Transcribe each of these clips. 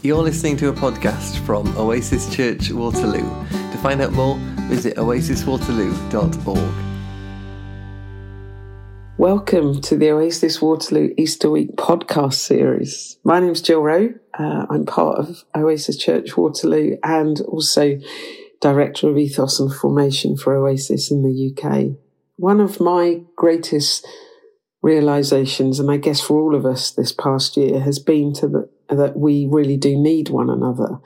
You're listening to a podcast from Oasis Church Waterloo. To find out more, visit oasiswaterloo.org. Welcome to the Oasis Waterloo Easter Week podcast series. My name's Jill Rowe. Uh, I'm part of Oasis Church Waterloo and also Director of Ethos and Formation for Oasis in the UK. One of my greatest realizations, and I guess for all of us this past year, has been to the, that we really do need one another.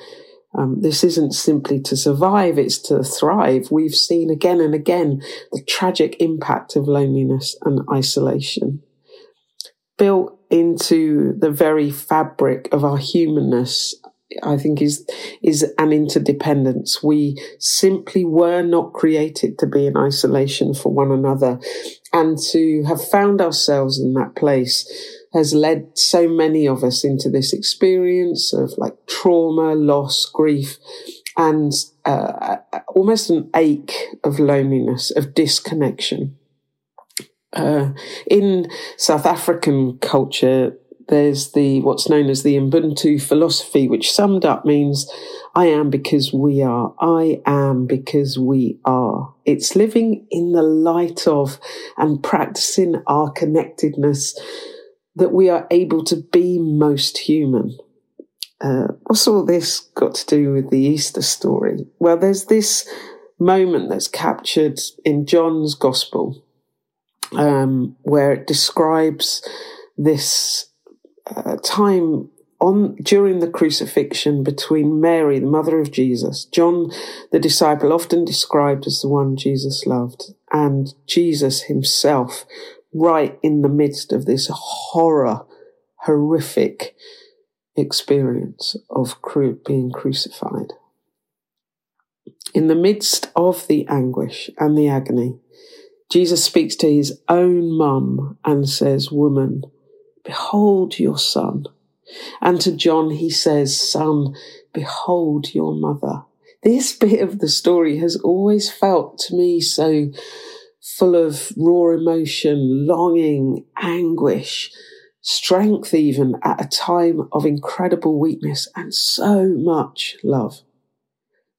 Um, this isn't simply to survive, it's to thrive. We've seen again and again the tragic impact of loneliness and isolation. Built into the very fabric of our humanness I think is is an interdependence. We simply were not created to be in isolation for one another, and to have found ourselves in that place has led so many of us into this experience of like trauma, loss, grief, and uh, almost an ache of loneliness, of disconnection. Uh, in South African culture, there's the what's known as the Ubuntu philosophy, which summed up means I am because we are. I am because we are. It's living in the light of and practicing our connectedness that we are able to be most human. Uh, what's all this got to do with the Easter story? Well, there's this moment that's captured in John's Gospel um, where it describes this uh, time on during the crucifixion between Mary, the mother of Jesus, John, the disciple, often described as the one Jesus loved, and Jesus himself, right in the midst of this horror, horrific experience of being crucified. In the midst of the anguish and the agony, Jesus speaks to his own mum and says, Woman, Behold your son. And to John, he says, Son, behold your mother. This bit of the story has always felt to me so full of raw emotion, longing, anguish, strength, even at a time of incredible weakness and so much love.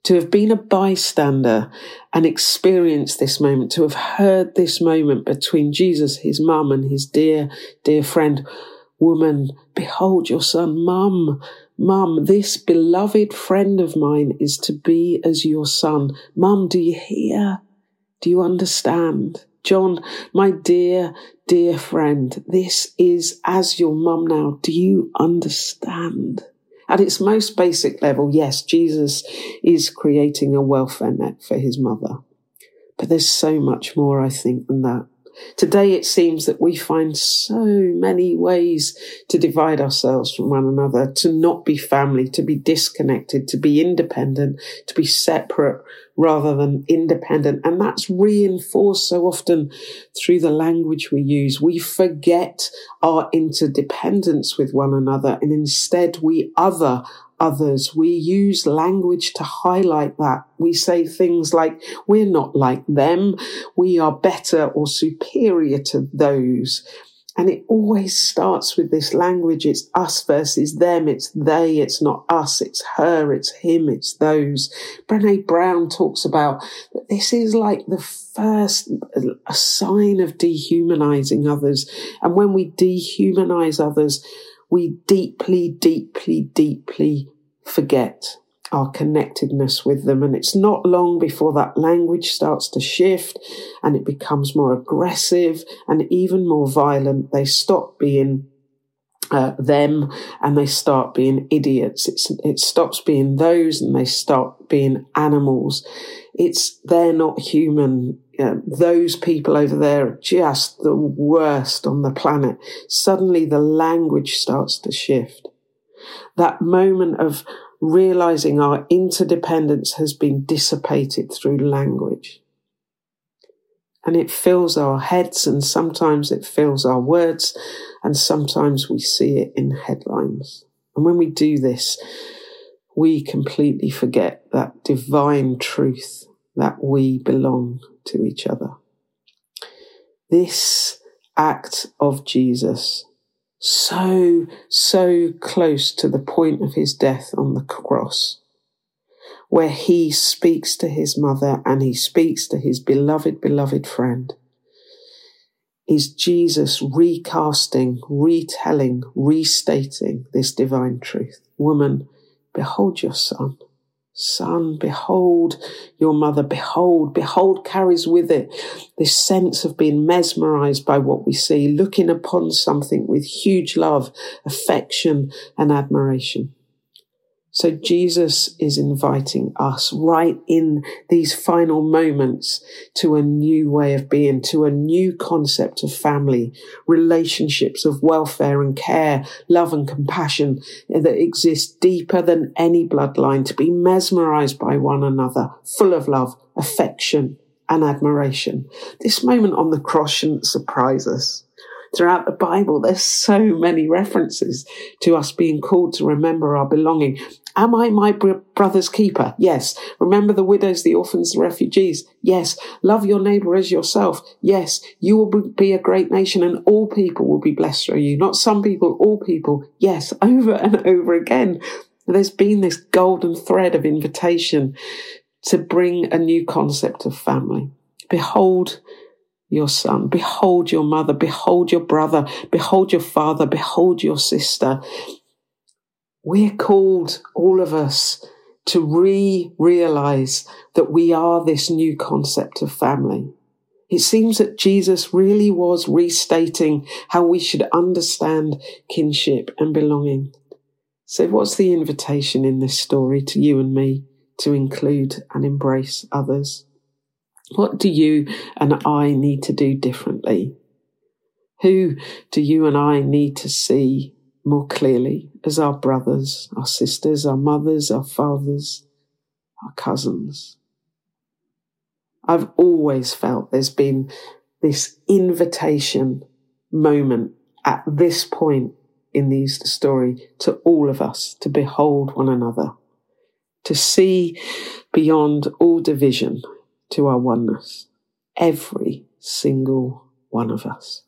To have been a bystander and experienced this moment, to have heard this moment between Jesus, his mum, and his dear, dear friend, woman, behold your son, mum, mum, this beloved friend of mine is to be as your son. Mum, do you hear? Do you understand? John, my dear, dear friend, this is as your mum now. Do you understand? At its most basic level, yes, Jesus is creating a welfare net for his mother. But there's so much more, I think, than that. Today it seems that we find so many ways to divide ourselves from one another, to not be family, to be disconnected, to be independent, to be separate rather than independent. And that's reinforced so often through the language we use. We forget our interdependence with one another and instead we other others. We use language to highlight that. We say things like, we're not like them. We are better or superior to those. And it always starts with this language. It's us versus them. It's they. It's not us. It's her. It's him. It's those. Brene Brown talks about that this is like the first a sign of dehumanizing others. And when we dehumanize others, we deeply, deeply, deeply forget our connectedness with them. And it's not long before that language starts to shift and it becomes more aggressive and even more violent. They stop being uh, them and they start being idiots. It's, it stops being those and they start being animals. It's, they're not human. Uh, those people over there are just the worst on the planet. Suddenly the language starts to shift. That moment of realizing our interdependence has been dissipated through language. And it fills our heads, and sometimes it fills our words, and sometimes we see it in headlines. And when we do this, we completely forget that divine truth that we belong to each other. This act of Jesus so, so close to the point of his death on the cross, where he speaks to his mother and he speaks to his beloved, beloved friend, is Jesus recasting, retelling, restating this divine truth. Woman, behold your son. Son, behold your mother, behold, behold carries with it this sense of being mesmerized by what we see, looking upon something with huge love, affection, and admiration. So Jesus is inviting us right in these final moments to a new way of being, to a new concept of family, relationships of welfare and care, love and compassion that exist deeper than any bloodline, to be mesmerized by one another, full of love, affection, and admiration. This moment on the cross shouldn't surprise us throughout the Bible, there's so many references to us being called to remember our belonging. Am I my brother's keeper? Yes. Remember the widows, the orphans, the refugees? Yes. Love your neighbor as yourself? Yes. You will be a great nation and all people will be blessed through you. Not some people, all people. Yes. Over and over again. There's been this golden thread of invitation to bring a new concept of family. Behold, your son. Behold your mother. Behold your brother. Behold your father. Behold your sister. We're called, all of us, to re realize that we are this new concept of family. It seems that Jesus really was restating how we should understand kinship and belonging. So, what's the invitation in this story to you and me to include and embrace others? What do you and I need to do differently? Who do you and I need to see more clearly as our brothers, our sisters, our mothers, our fathers, our cousins? I've always felt there's been this invitation moment at this point in the Easter story to all of us to behold one another, to see beyond all division to our oneness. Every single one of us.